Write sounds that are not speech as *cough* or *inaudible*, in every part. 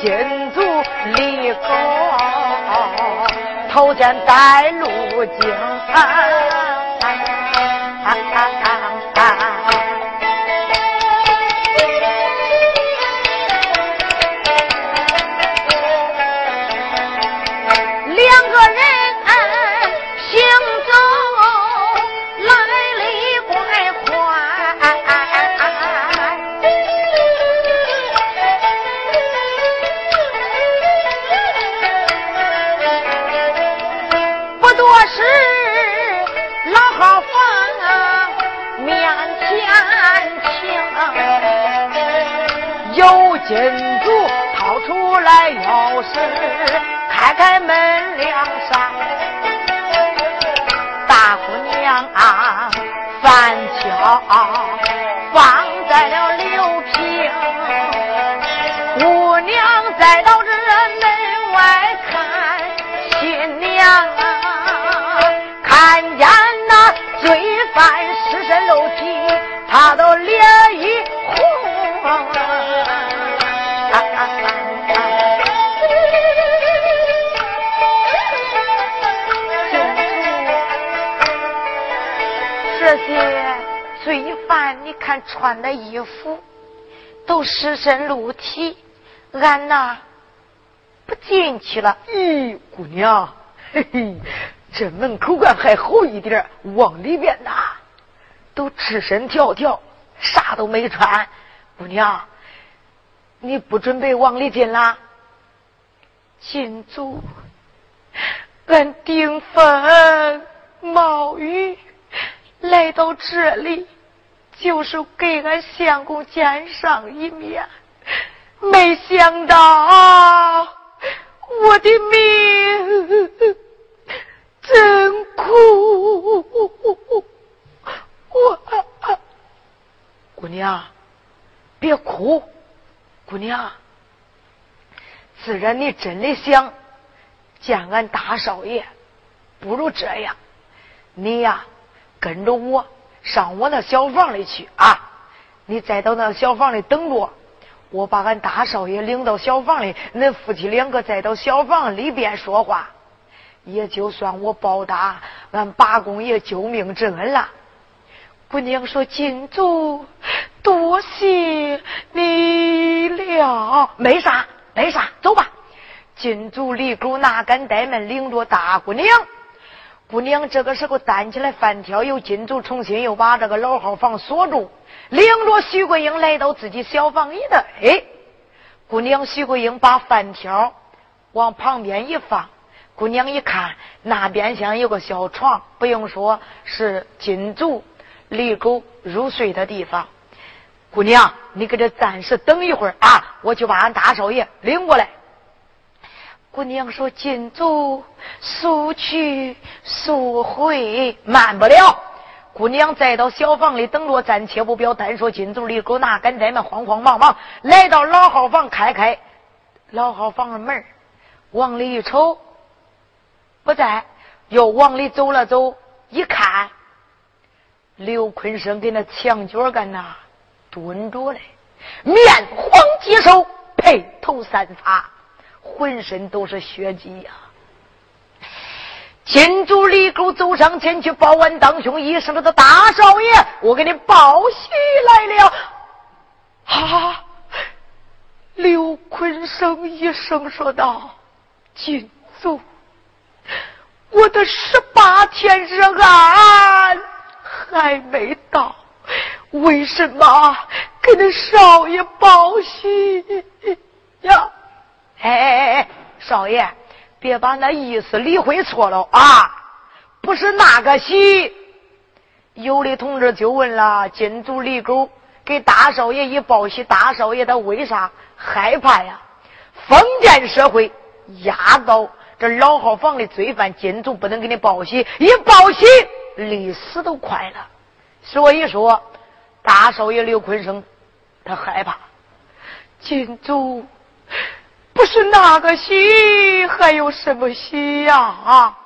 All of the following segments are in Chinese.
金足李广，头前带路精。看穿的衣服都湿身露体，俺呐不进去了。咦，姑娘，嘿嘿，这门口关还好一点，往里边呐都赤身条条，啥都没穿。姑娘，你不准备往里进啦？进族，俺顶风冒雨。来到这里，就是给俺相公见上一面。没想到我的命真苦。我姑娘，别哭，姑娘。自然你真的想见俺大少爷，不如这样，你呀。跟着我上我那小房里去啊！你再到那小房里等着，我把俺大少爷领到小房里，恁夫妻两个再到小房里边说话，也就算我报答俺八公爷救命之恩了。姑娘说：“金主，多谢你了。没啥，没啥，走吧。”金主李狗哪敢怠慢，领着大姑娘。姑娘这个时候担起来饭条，又进组重新又把这个老号房锁住，领着徐桂英来到自己小房里的。哎，姑娘徐桂英把饭条往旁边一放，姑娘一看那边厢有个小床，不用说是金足离狗入睡的地方。姑娘，你搁这暂时等一会儿啊，我去把俺大少爷领过来。姑娘说：“金主速去速回，慢不了。”姑娘再到小房里等着，暂且不表。单说金主里狗哪敢怠慢，慌慌忙忙来到老号房，开开老号房的门往里一瞅，不在，又往里走了走，一看，刘坤生跟那墙角干呐蹲着嘞，面黄肌瘦，佩披头散发，浑身都是血迹呀。金主李狗走上前去报完当兄一声：“的大少爷，我给你报喜来了。”啊！刘坤生一声说道：“金主，我的十八天日安还没到，为什么给那少爷报喜呀？”哎哎哎哎，少爷。别把那意思理会错了啊！不是那个喜。有的同志就问了：金主李狗给大少爷一报喜，大少爷他为啥害怕呀？封建社会压倒这老号房的罪犯，金主不能给你报喜，一报喜离死都快了。所以说，大少爷刘坤生他害怕金主。不是那个喜，还有什么喜呀？啊，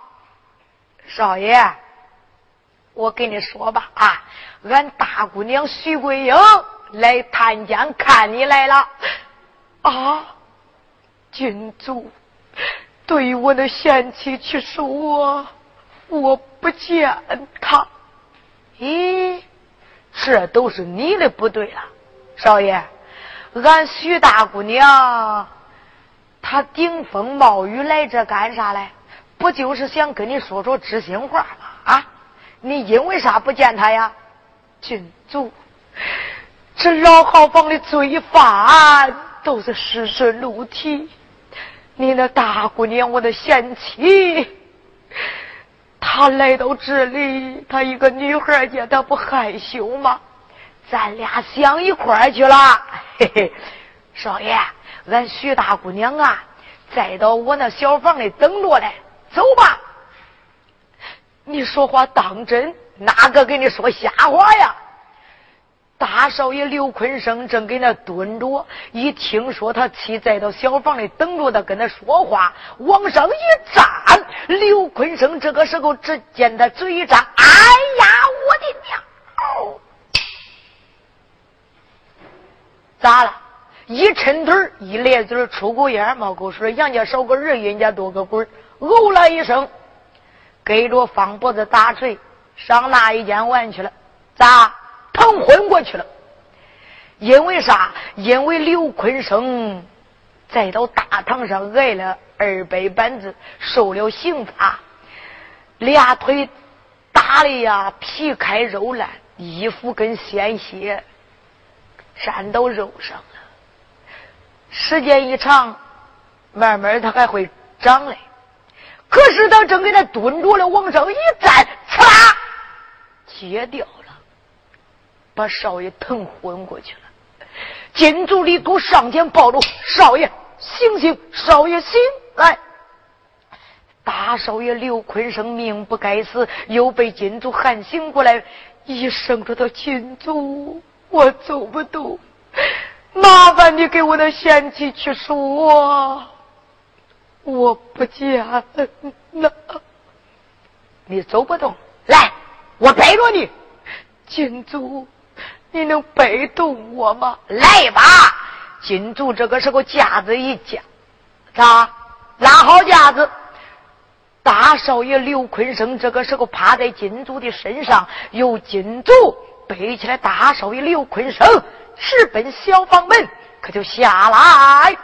少爷，我跟你说吧，啊，俺大姑娘徐桂英来探监看你来了。啊，郡主，对我的贤妻去说，我不见他。咦，这都是你的不对了，少爷，俺徐大姑娘。他顶风冒雨来这干啥嘞？不就是想跟你说说知心话吗？啊，你因为啥不见他呀？郡主，这老号房的罪犯都是尸身露体，你那大姑娘，我的贤妻，她来到这里，她一个女孩家，她不害羞吗？咱俩想一块儿去了，嘿嘿，少爷。俺徐大姑娘啊，再到我那小房里等着来，走吧。你说话当真？哪个跟你说瞎话呀？大少爷刘坤生正给那蹲着，一听说他妻在到小房里等着他，跟他说话，往上一站，刘坤生这个时候只见他嘴一张，哎呀，我的娘！咋了？一抻腿一咧嘴出口烟冒口水，杨家少个人，人家多个鬼哦了一声，给着方脖子打锤，上那一间玩去了。咋？疼昏过去了。因为啥？因为刘坤生再到大堂上挨了二百板子，受了刑罚，俩腿打的呀皮开肉烂，衣服跟鲜血沾到肉上。时间一长，慢慢他还会长嘞。可是他正给他蹲着了，往上一站，呲啦，解掉了，把少爷疼昏过去了。金主李狗上前抱住少爷，醒醒，少爷醒来。大少爷刘坤生命不该死，又被金主喊醒过来，一声说道：“金主，我走不动。”麻烦你给我的贤妻去说，我不见了。你走不动，来，我背着你。金主，你能背动我吗？来吧。金主这个时候架子一架，咋？拉好架子。大少爷刘坤生这个时候趴在金主的身上，由金主背起来。大少爷刘坤生。直奔小房门，可就下来了。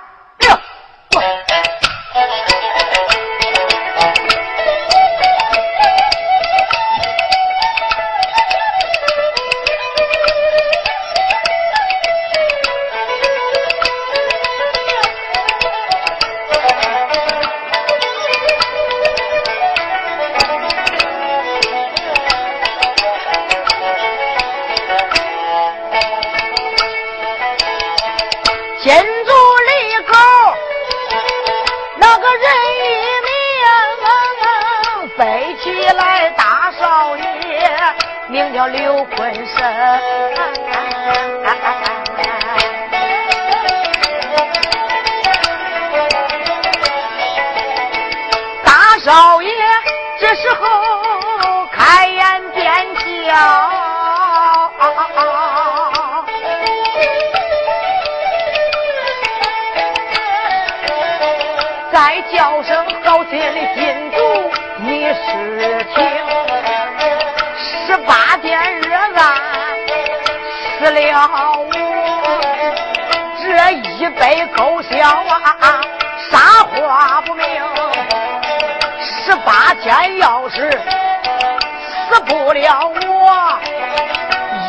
我，这一杯勾销啊，啥话不明。十八天要是死不了我，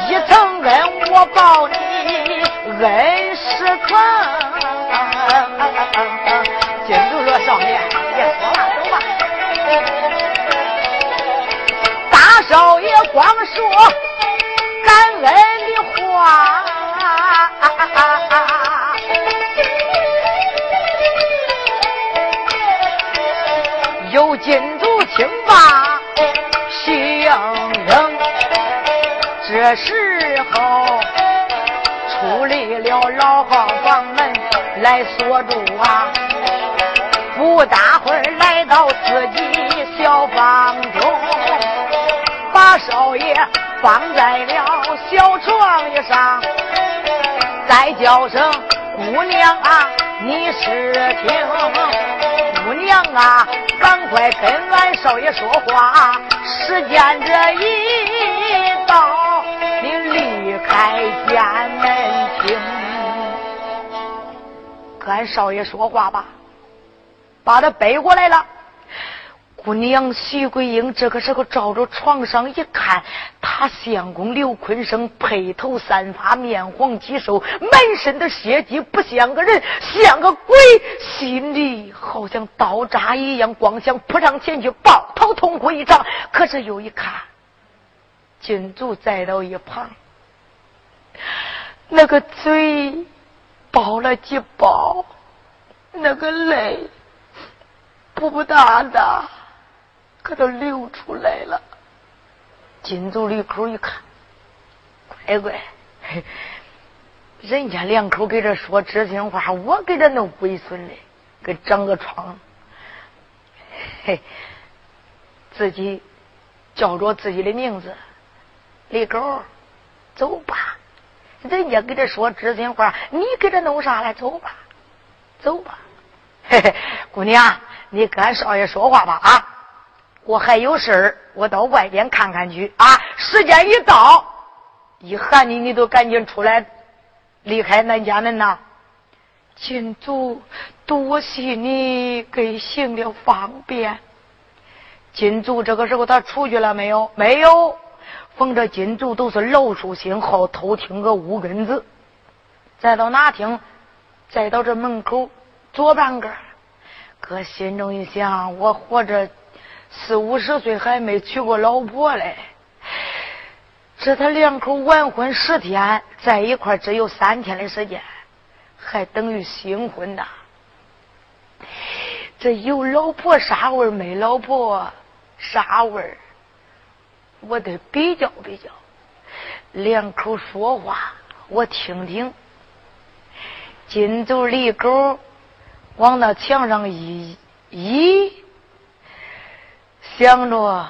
一层恩我报你恩十层。金主说：“少爷，别说了，走吧。”大少爷光说感恩，*laughs* 有金主听罢喜盈盈。这时候出来了老号房门来锁住啊。不大会儿来到自己小房中，把少爷放在了小床上，再叫声姑娘啊，你是听？姑娘啊，赶快跟俺少爷说话，时间这一到，你离开家门厅，跟俺少爷说话吧。把他背过来了，姑娘徐桂英这个时候照着床上一看，他相公刘坤生披头散发，面黄肌瘦，满身的血迹，不像个人，像个鬼，心里好像刀扎一样，光想扑上前去抱头痛哭一场。可是又一看，金主在到一旁，那个嘴包了几包，那个泪。不不大的，可都流出来了。金足里口一看，乖乖，人家两口给这说知心话，我给这弄鬼孙嘞，给长个疮。嘿，自己叫着自己的名字，李狗，走吧。人家给这说知心话，你给这弄啥来？走吧，走吧。嘿嘿，姑娘。你跟俺少爷说话吧啊！我还有事儿，我到外边看看去啊！时间一到，一喊你，你都赶紧出来，离开南家门呐！金主，多谢你给行了方便。金主这个时候他出去了没有？没有。逢着金主都是老鼠心，好偷听个五根子。再到哪听？再到这门口左半个。哥心中一想，我活着四五十岁还没娶过老婆嘞。这他两口完婚十天，在一块只有三天的时间，还等于新婚呐。这有老婆啥味儿？没老婆啥味儿？我得比较比较。两口说话，我听听。金走离狗。往那墙上一一想着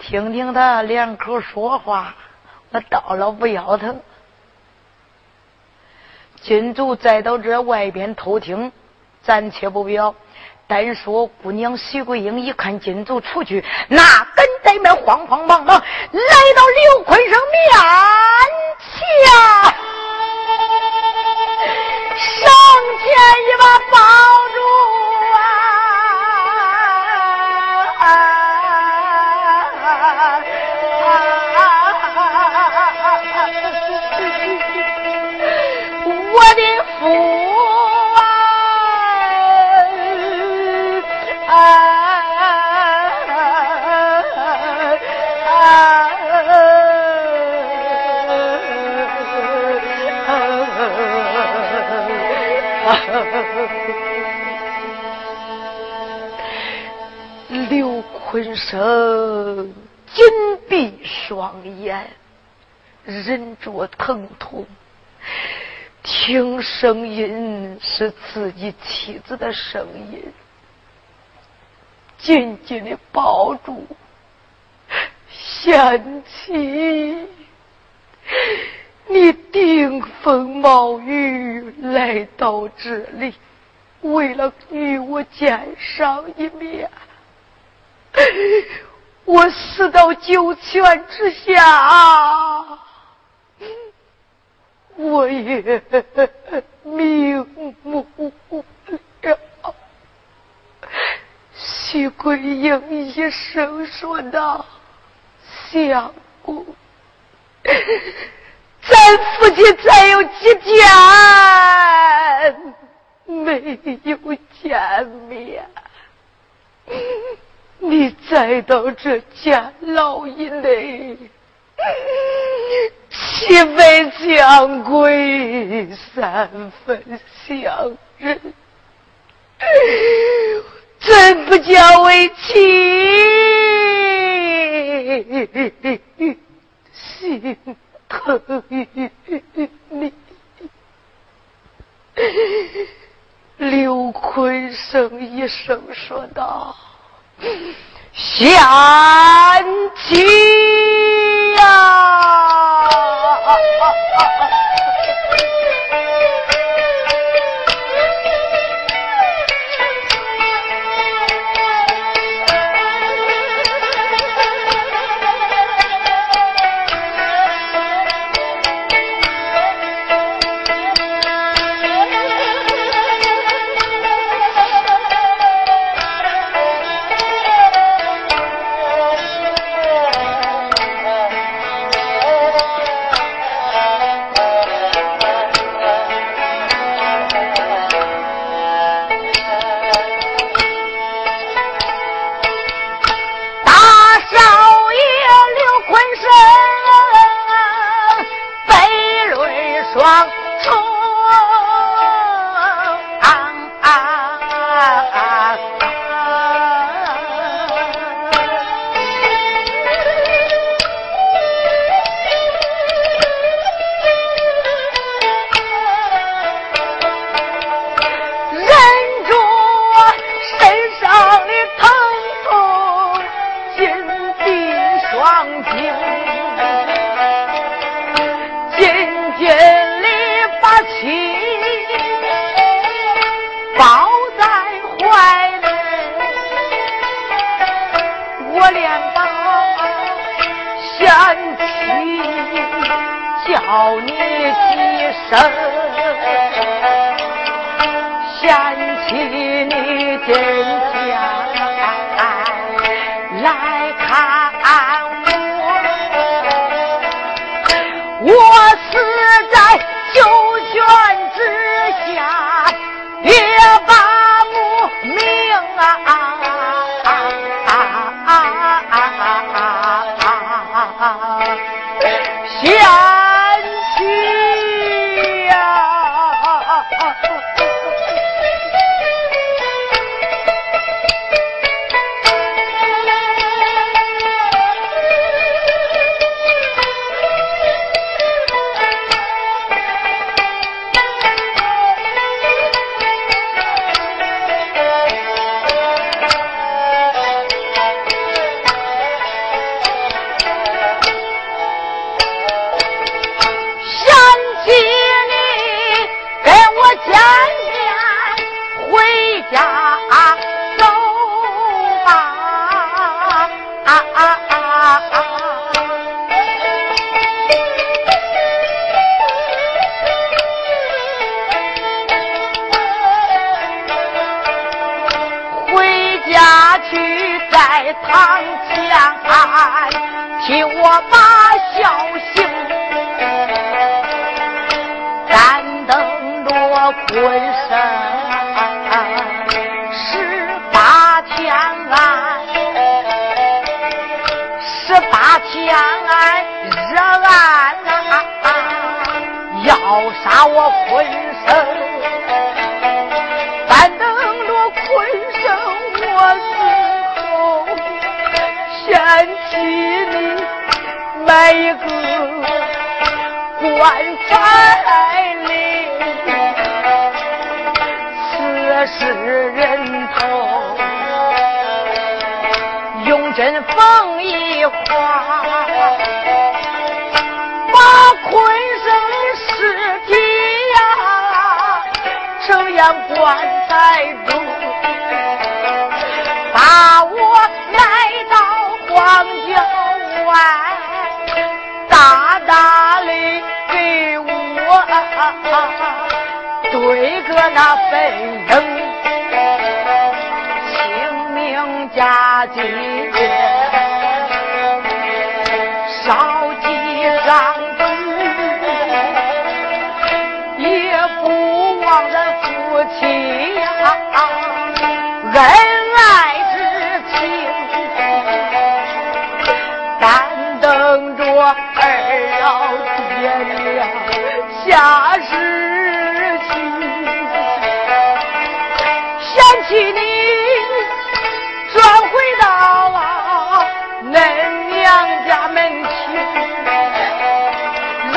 听听他两口说话，我到了不腰疼。金主再到这外边偷听，暂且不表。单说姑娘徐桂英一看金主出去，那跟在们慌慌忙忙来到刘坤生面前。上前一把抱生紧闭双眼，忍着疼痛，听声音是自己妻子的声音，紧紧的抱住，贤妻。你顶风冒雨来到这里，为了与我见上一面，*laughs* 我死到九泉之下，我也 *laughs* 瞑目了。徐桂英一声说道：“相公。”咱夫妻才有几天没有见面，你再到这监牢以内，七分相归，三分相认，怎不叫为妻？心疼你，刘坤生一声说道：“贤妻呀！”来大墙啊把坤生的尸体呀收养棺材中把我埋到荒郊外大大的给我堆个那坟茔清明佳节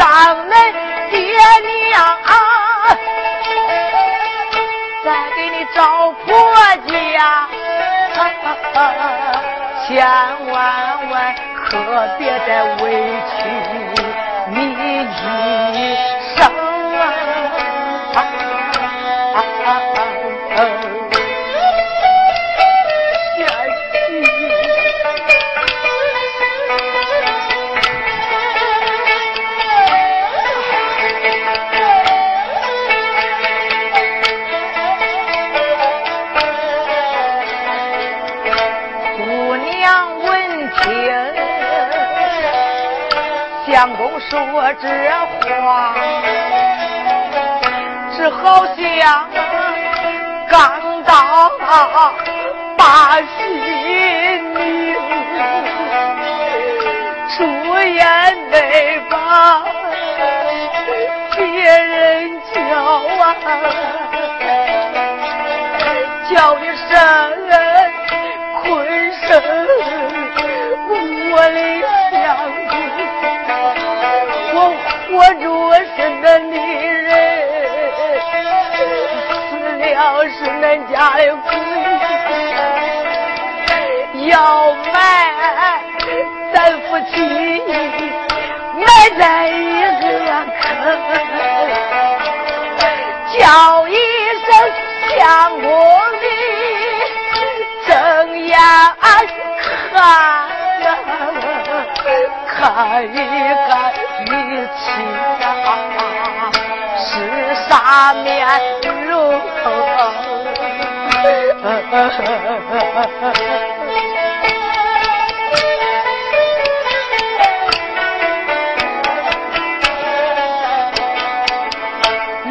让恁爹娘再给你找婆家。千万万可别再委屈你一生啊！相公说这话，只好像刚到把心宁，出言没把别人叫啊，叫一声恁家的鬼，要埋咱夫妻埋在一个坑，叫一声相公的睁眼看。看一看你妻啊，是啥面容？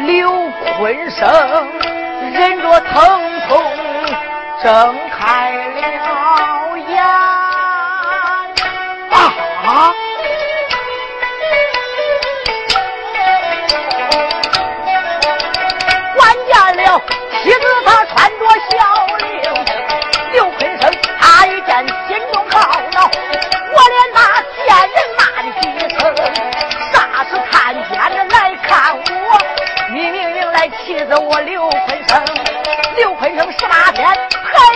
刘坤生忍着疼痛，睁我小令，刘坤生他一见心中好恼，我连那贱人骂的几声，啥时看见的来看我？你明明来气死我刘坤生，刘坤生十八天还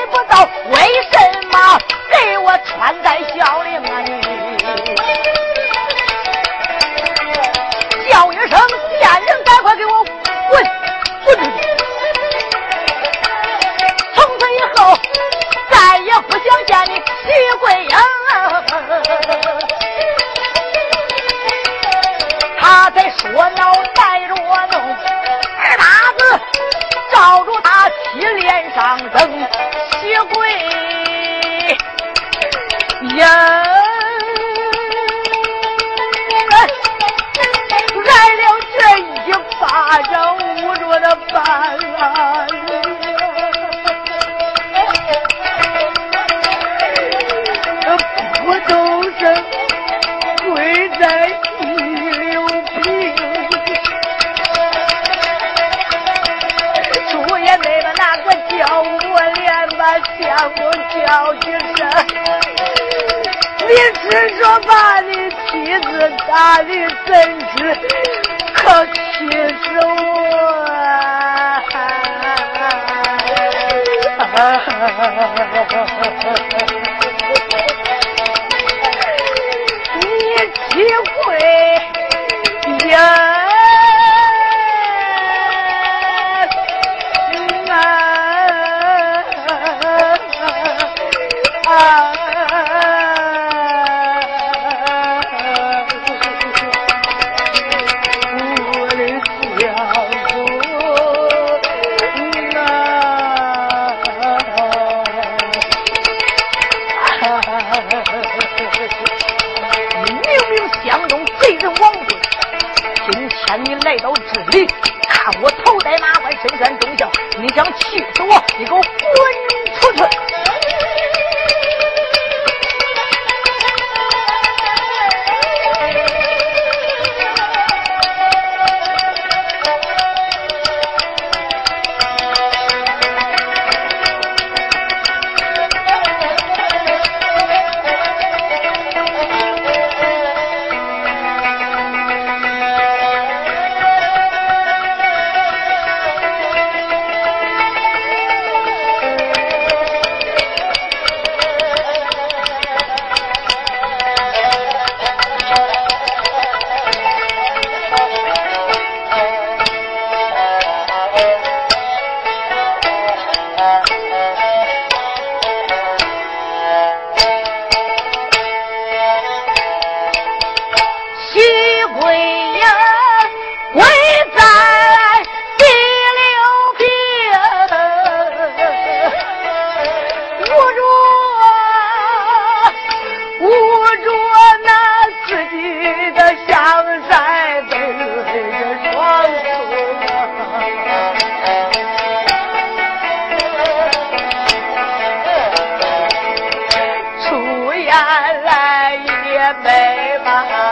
你明明相中贼人王贵，今天你来到这里，看我头戴马冠，身穿忠孝，你想气死我？你给我滚！姐妹们。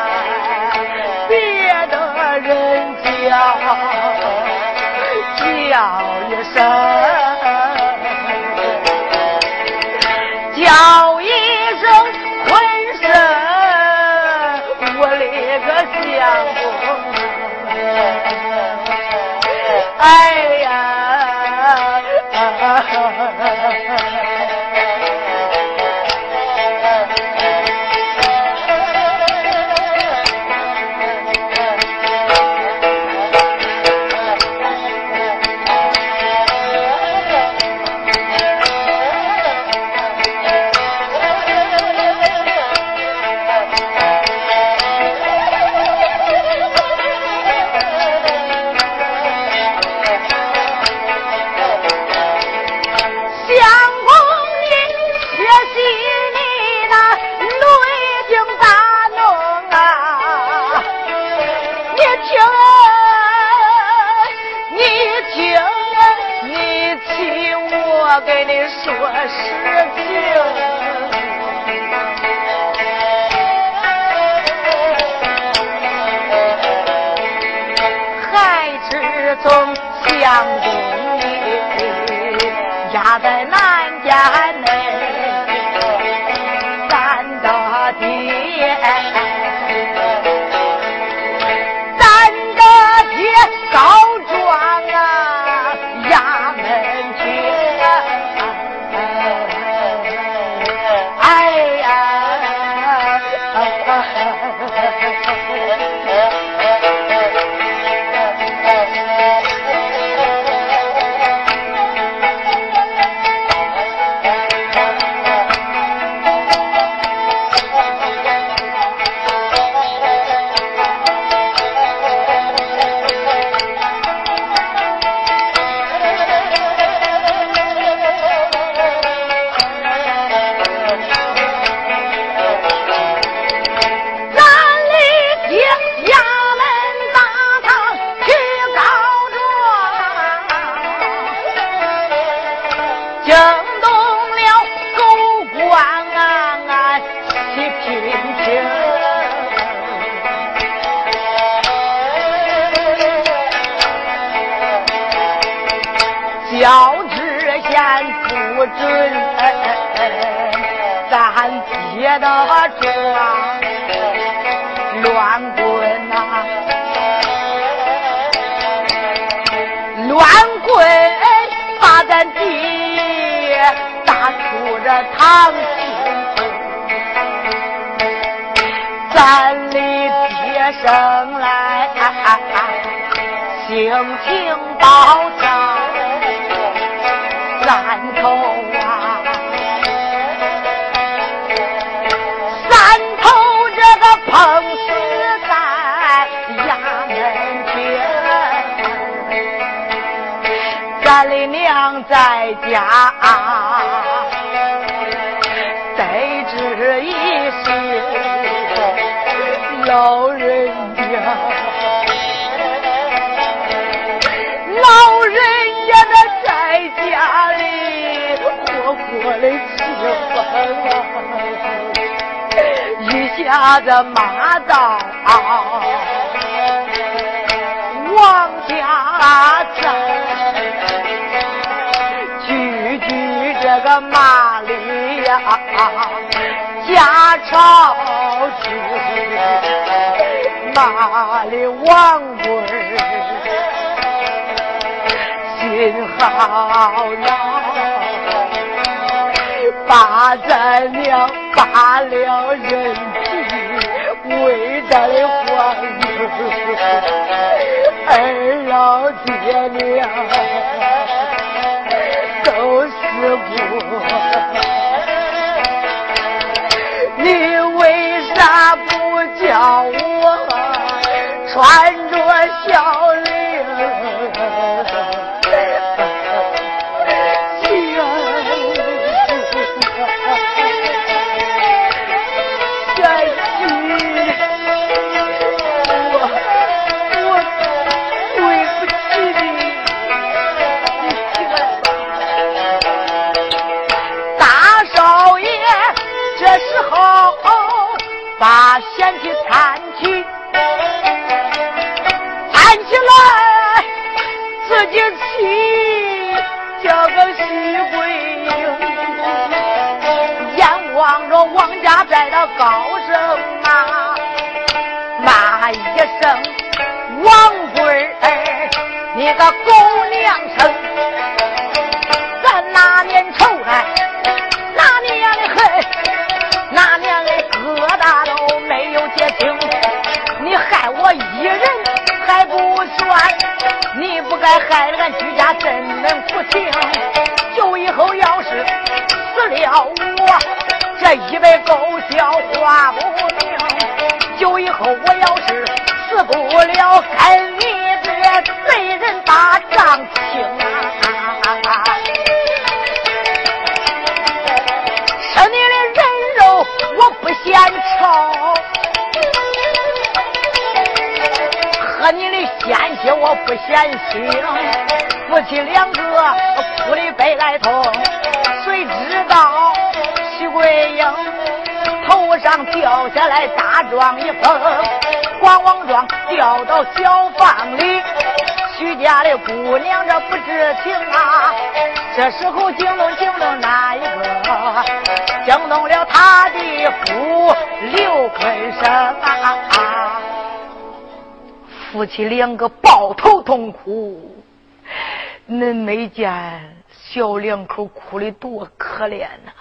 咱里爹生来性情暴躁三头啊三头这个碰死在衙门前咱的娘在家。啊下这马道往下走，句句这个马里呀，家朝去，马里王贵心好恼。把咱娘把了人，为咱的皇子，二老爹娘都死过，你为啥不叫我穿鲜血，我不嫌腥。夫妻两个哭的悲来痛，谁知道徐桂英头上掉下来大状一封，黄王状掉到小房里。徐家的姑娘这不知情啊，这时候惊动惊动哪一个？惊动了他的父刘坤生啊！夫妻两个抱头痛哭，恁没见小两口哭的多可怜呐！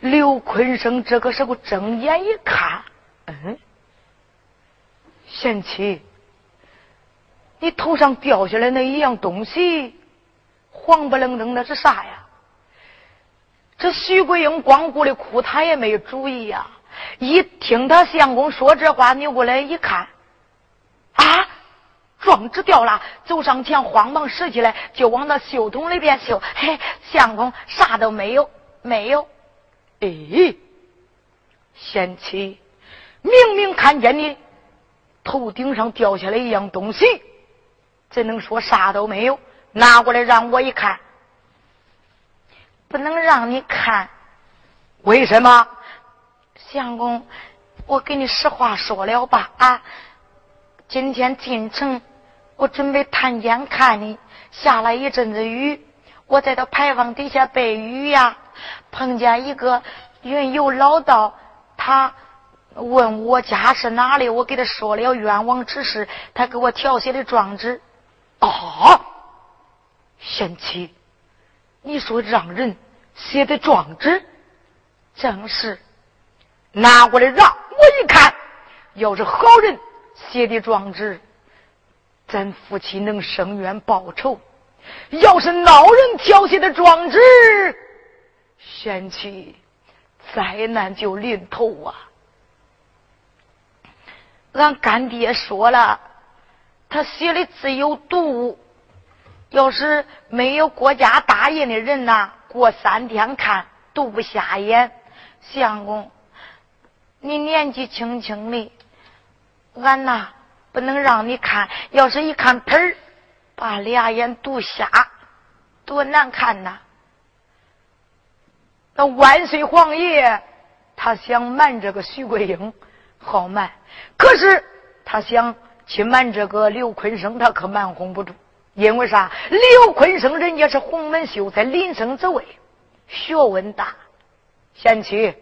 刘坤生这个时候睁眼一看，嗯，贤妻，你头上掉下来那一样东西，黄不愣登的是啥呀？这徐桂英光顾的哭，他也没注意呀。一听他相公说这话，扭过来一看。啊！状纸掉了，走上前，慌忙拾起来，就往那袖筒里边绣。嘿，相公啥都没有，没有。哎，贤妻，明明看见你头顶上掉下来一样东西，怎能说啥都没有？拿过来让我一看，不能让你看。为什么？相公，我给你实话说了吧啊！今天进城，我准备探监看你。下了一阵子雨，我在这牌坊底下避雨呀，碰见一个云游老道，他问我家是哪里，我给他说了冤枉之事，他给我调写的状纸。啊，贤妻，你说让人写的状纸，正是拿过来让我一看，要是好人。写的状纸，咱夫妻能伸冤报仇；要是孬人挑写的状纸，贤妻灾难就临头啊！俺干爹说了，他写的字有毒，要是没有国家大印的人呐，过三天看读不下眼。相公，你年纪轻轻的。俺呐，不能让你看，要是一看盆儿，把俩眼堵瞎，多难看呐！那万岁皇爷，他他想瞒这个徐桂英，好瞒。可是他想去瞒这个刘坤生，他可瞒哄不住。因为啥？刘坤生人家是洪门秀才，临生之位，学问大。贤妻，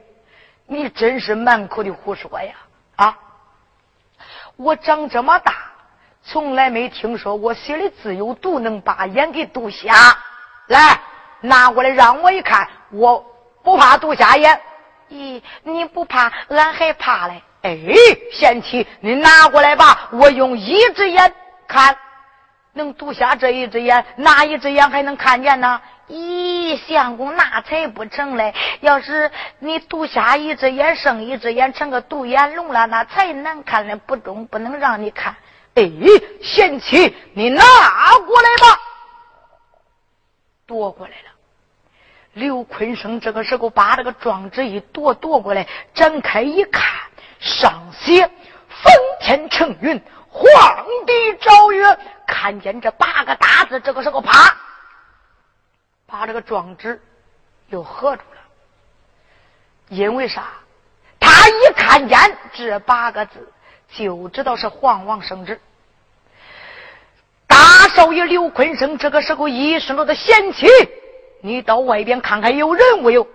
你真是满口的胡说呀！啊，我长这么大，从来没听说过写的字有毒，能把眼给毒瞎。来，拿过来让我一看，我不怕毒瞎眼。咦，你不怕，俺还怕嘞。哎，贤妻，你拿过来吧，我用一只眼看。能毒瞎这一只眼，哪一只眼还能看见呢？咦，相公那才不成嘞！要是你独瞎一只眼，剩一只眼成个独眼龙了，那才难看嘞！不中，不能让你看。哎，贤妻，你拿过来吧。夺过来了。刘坤生这个时候把这个状纸一夺，夺过来，展开一看，上写“奉天承运，皇帝诏曰”。看见这八个大字，这个时候啪，把这个状纸又合住了。因为啥？他一看见这八个字，就知道是皇王圣旨。大少爷刘坤生这个时候一声说的嫌弃，你到外边看看有人无有？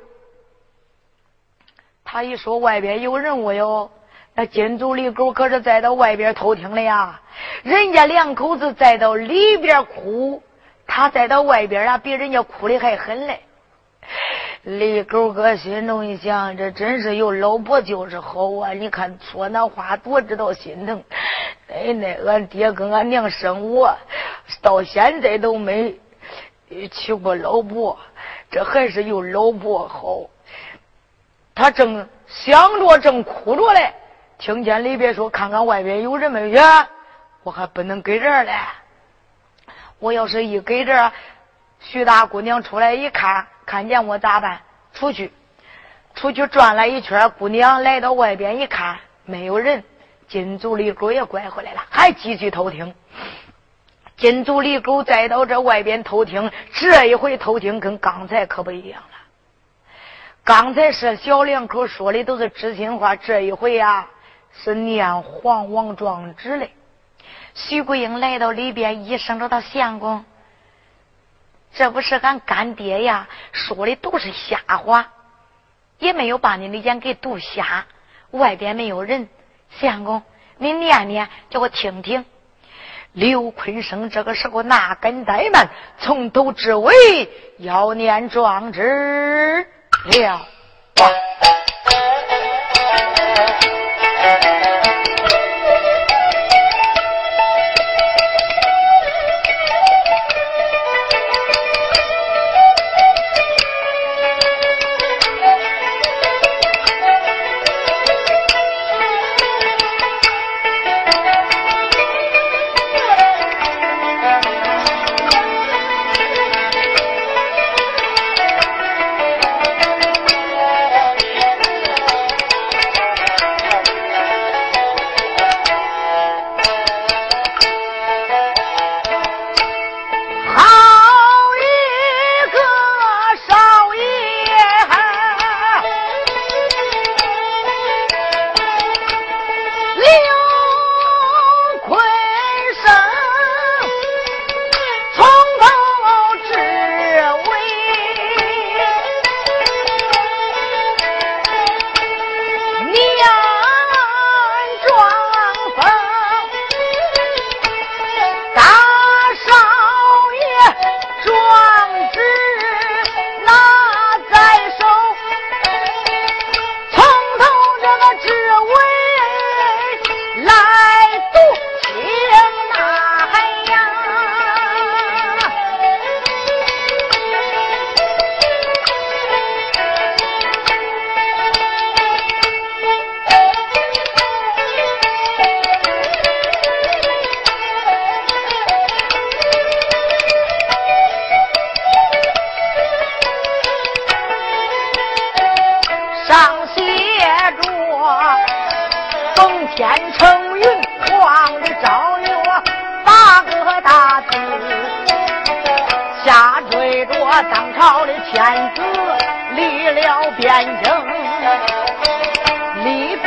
他一说外边有人无有？那金祖李狗可是在到外边偷听了呀！人家两口子在到里边哭，他在到外边啊，比人家哭的还狠嘞。李狗哥心中一想，这真是有老婆就是好啊！你看说那话多知道心疼。奶奶，俺爹跟俺娘生我，到现在都没娶过老婆，这还是有老婆好。他正想着，正哭着嘞。听见里边说，看看外边有人没有？我还不能给这儿嘞。我要是一给这，徐大姑娘出来一看，看见我咋办？出去，出去转了一圈，姑娘来到外边一看，没有人。金足李狗也拐回来了，还继续偷听。金足李狗再到这外边偷听，这一回偷听跟刚才可不一样了。刚才是小两口说的都是知心话，这一回呀。是念皇王状纸嘞。徐桂英来到里边，一声说道：“相公，这不是俺干爹呀，说的都是瞎话，也没有把你的眼给堵瞎。外边没有人，相公，你念念，叫我听听。”刘坤生这个时候拿根呆慢，从头至尾要念状旨了。我当朝的天子立了边境，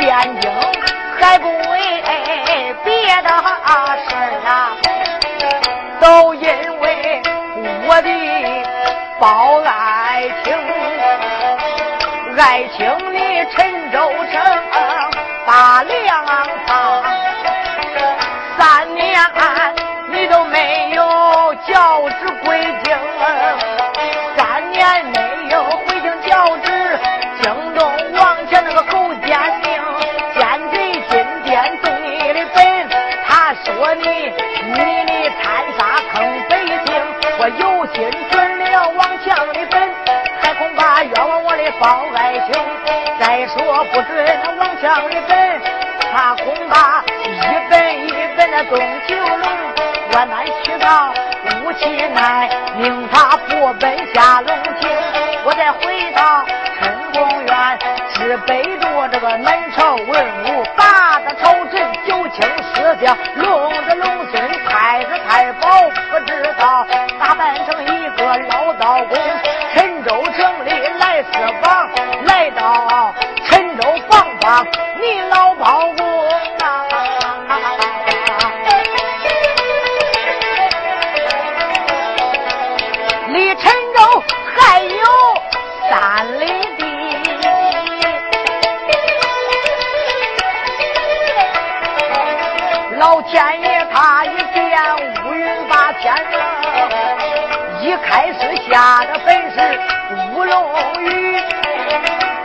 眼睛，还不为别的事啊，都因为我的报爱情，爱情的陈州城把粮仓，三年你都没有教旨归京，心准了王强的本，还恐怕冤枉我的报爱情。再说不准那王强的本，他恐怕一本一本的东九龙，我难去到武器难，命他不奔下龙庭。我再回到陈公园，只背着这个南朝文武，八大朝臣九卿四将，龙的，打扮成一个老道工，陈州城里来四方，来到陈州访访你老包公开始下的本是乌龙雨，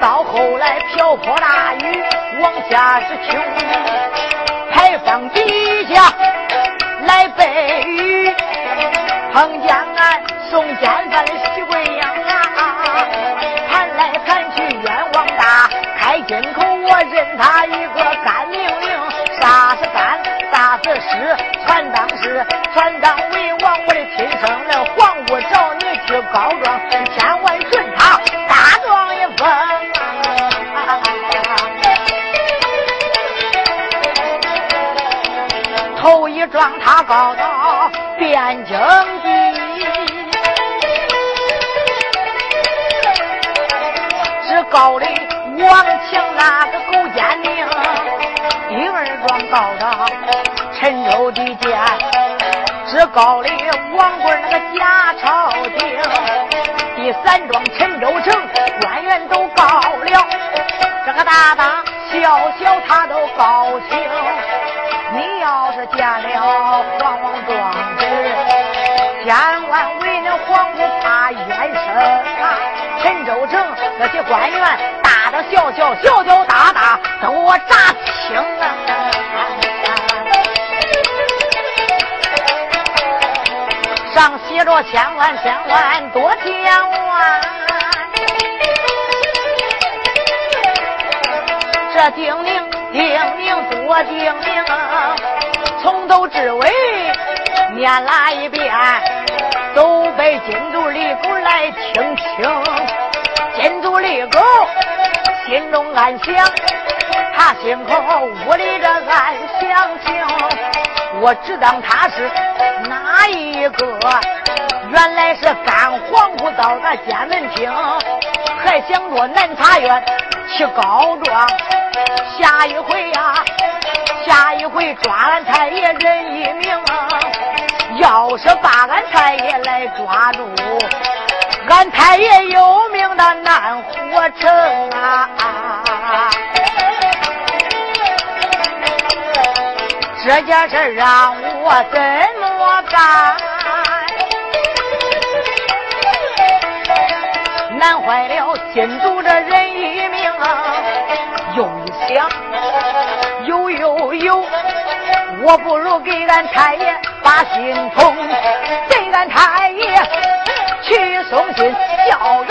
到后来瓢泼大雨，往下是秋雨，牌坊底下来背雨。碰见俺送奸犯的徐贵阳啊，盘来盘去冤枉大，开金口我认他一个干命令，杀是干，打是实，传当是，传当为王，我的亲生的告状，千万准他大状一封！头一状他告到汴京地，只告的王强那个狗奸佞；第二状告到陈州地界，只告的王贵那个假朝廷；第三桩陈州城官员都告了，这个大大小小他都高兴。你要是见了皇王壮志，千万为那皇姑怕冤声啊！陈州城那些官员，大大小小、小小大大，都我扎清啊！上写着千万千万多千万，这叮咛叮咛多叮咛，从头至尾念了一遍，都被金主李狗来听清。金主李狗心中暗想，他心口屋里这暗想情，我只当他是哪一个？原来是干黄姑到咱监门厅，还想着南茶院去告状。下一回呀、下一回抓俺太爷人一命！要是把俺太爷来抓住，俺太爷有命的难活成啊！这件事让我怎么干？难坏了金主这人一命啊！又一想，有有有，我不如给俺太爷把心通，给俺太爷去送信，叫俺